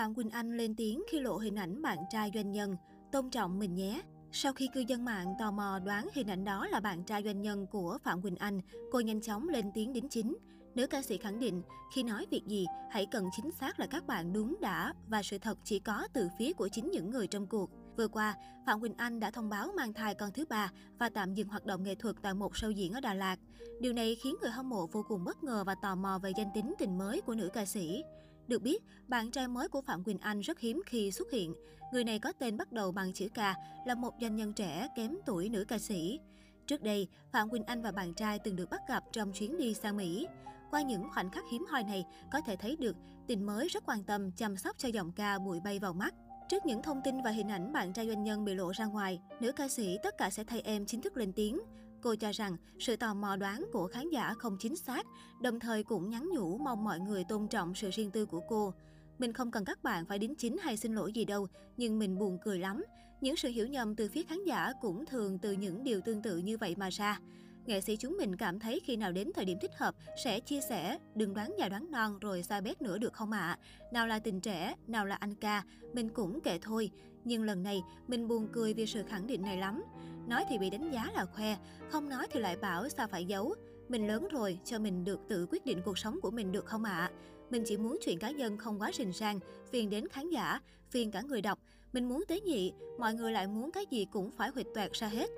Phạm Quỳnh Anh lên tiếng khi lộ hình ảnh bạn trai doanh nhân, tôn trọng mình nhé. Sau khi cư dân mạng tò mò đoán hình ảnh đó là bạn trai doanh nhân của Phạm Quỳnh Anh, cô nhanh chóng lên tiếng đính chính. Nữ ca sĩ khẳng định, khi nói việc gì, hãy cần chính xác là các bạn đúng đã và sự thật chỉ có từ phía của chính những người trong cuộc. Vừa qua, Phạm Quỳnh Anh đã thông báo mang thai con thứ ba và tạm dừng hoạt động nghệ thuật tại một show diễn ở Đà Lạt. Điều này khiến người hâm mộ vô cùng bất ngờ và tò mò về danh tính tình mới của nữ ca sĩ. Được biết, bạn trai mới của Phạm Quỳnh Anh rất hiếm khi xuất hiện. Người này có tên bắt đầu bằng chữ K, là một doanh nhân trẻ kém tuổi nữ ca sĩ. Trước đây, Phạm Quỳnh Anh và bạn trai từng được bắt gặp trong chuyến đi sang Mỹ. Qua những khoảnh khắc hiếm hoi này, có thể thấy được tình mới rất quan tâm chăm sóc cho giọng ca bụi bay vào mắt. Trước những thông tin và hình ảnh bạn trai doanh nhân bị lộ ra ngoài, nữ ca sĩ tất cả sẽ thay em chính thức lên tiếng. Cô cho rằng sự tò mò đoán của khán giả không chính xác, đồng thời cũng nhắn nhủ mong mọi người tôn trọng sự riêng tư của cô. Mình không cần các bạn phải đính chính hay xin lỗi gì đâu, nhưng mình buồn cười lắm. Những sự hiểu nhầm từ phía khán giả cũng thường từ những điều tương tự như vậy mà ra. Nghệ sĩ chúng mình cảm thấy khi nào đến thời điểm thích hợp sẽ chia sẻ, đừng đoán già đoán non rồi xa bét nữa được không ạ? À? Nào là tình trẻ, nào là anh ca, mình cũng kệ thôi. Nhưng lần này mình buồn cười vì sự khẳng định này lắm. Nói thì bị đánh giá là khoe, không nói thì lại bảo sao phải giấu. Mình lớn rồi, cho mình được tự quyết định cuộc sống của mình được không ạ? À? Mình chỉ muốn chuyện cá nhân không quá rình rang, phiền đến khán giả, phiền cả người đọc. Mình muốn tế nhị, mọi người lại muốn cái gì cũng phải huỵch toẹt ra hết.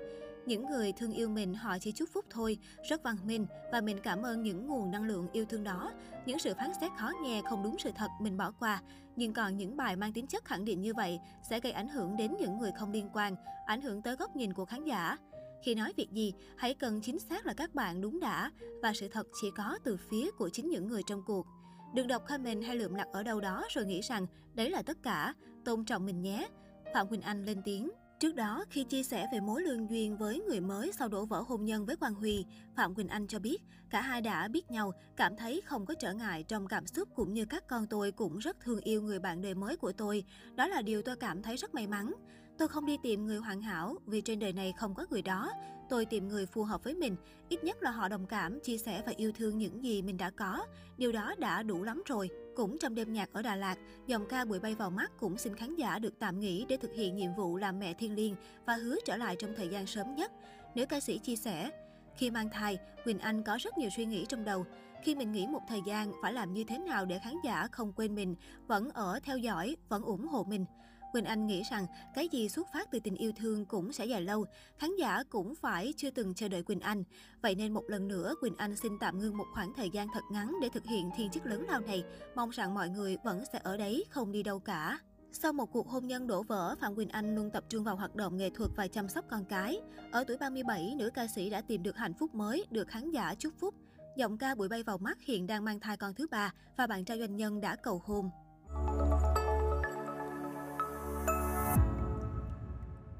Những người thương yêu mình họ chỉ chúc phúc thôi, rất văn minh và mình cảm ơn những nguồn năng lượng yêu thương đó. Những sự phán xét khó nghe không đúng sự thật mình bỏ qua, nhưng còn những bài mang tính chất khẳng định như vậy sẽ gây ảnh hưởng đến những người không liên quan, ảnh hưởng tới góc nhìn của khán giả. Khi nói việc gì, hãy cần chính xác là các bạn đúng đã và sự thật chỉ có từ phía của chính những người trong cuộc. Đừng đọc comment hay lượm lặt ở đâu đó rồi nghĩ rằng đấy là tất cả, tôn trọng mình nhé. Phạm Quỳnh Anh lên tiếng. Trước đó, khi chia sẻ về mối lương duyên với người mới sau đổ vỡ hôn nhân với Quang Huy, Phạm Quỳnh Anh cho biết cả hai đã biết nhau, cảm thấy không có trở ngại trong cảm xúc cũng như các con tôi cũng rất thương yêu người bạn đời mới của tôi. Đó là điều tôi cảm thấy rất may mắn. Tôi không đi tìm người hoàn hảo vì trên đời này không có người đó. Tôi tìm người phù hợp với mình, ít nhất là họ đồng cảm, chia sẻ và yêu thương những gì mình đã có. Điều đó đã đủ lắm rồi. Cũng trong đêm nhạc ở Đà Lạt, dòng ca Bụi bay vào mắt cũng xin khán giả được tạm nghỉ để thực hiện nhiệm vụ làm mẹ thiên liêng và hứa trở lại trong thời gian sớm nhất. Nữ ca sĩ chia sẻ, khi mang thai, Quỳnh Anh có rất nhiều suy nghĩ trong đầu. Khi mình nghỉ một thời gian, phải làm như thế nào để khán giả không quên mình, vẫn ở theo dõi, vẫn ủng hộ mình. Quỳnh Anh nghĩ rằng cái gì xuất phát từ tình yêu thương cũng sẽ dài lâu, khán giả cũng phải chưa từng chờ đợi Quỳnh Anh. Vậy nên một lần nữa Quỳnh Anh xin tạm ngưng một khoảng thời gian thật ngắn để thực hiện thiên chức lớn lao này, mong rằng mọi người vẫn sẽ ở đấy, không đi đâu cả. Sau một cuộc hôn nhân đổ vỡ, Phạm Quỳnh Anh luôn tập trung vào hoạt động nghệ thuật và chăm sóc con cái. Ở tuổi 37, nữ ca sĩ đã tìm được hạnh phúc mới, được khán giả chúc phúc. Giọng ca bụi bay vào mắt hiện đang mang thai con thứ ba và bạn trai doanh nhân đã cầu hôn.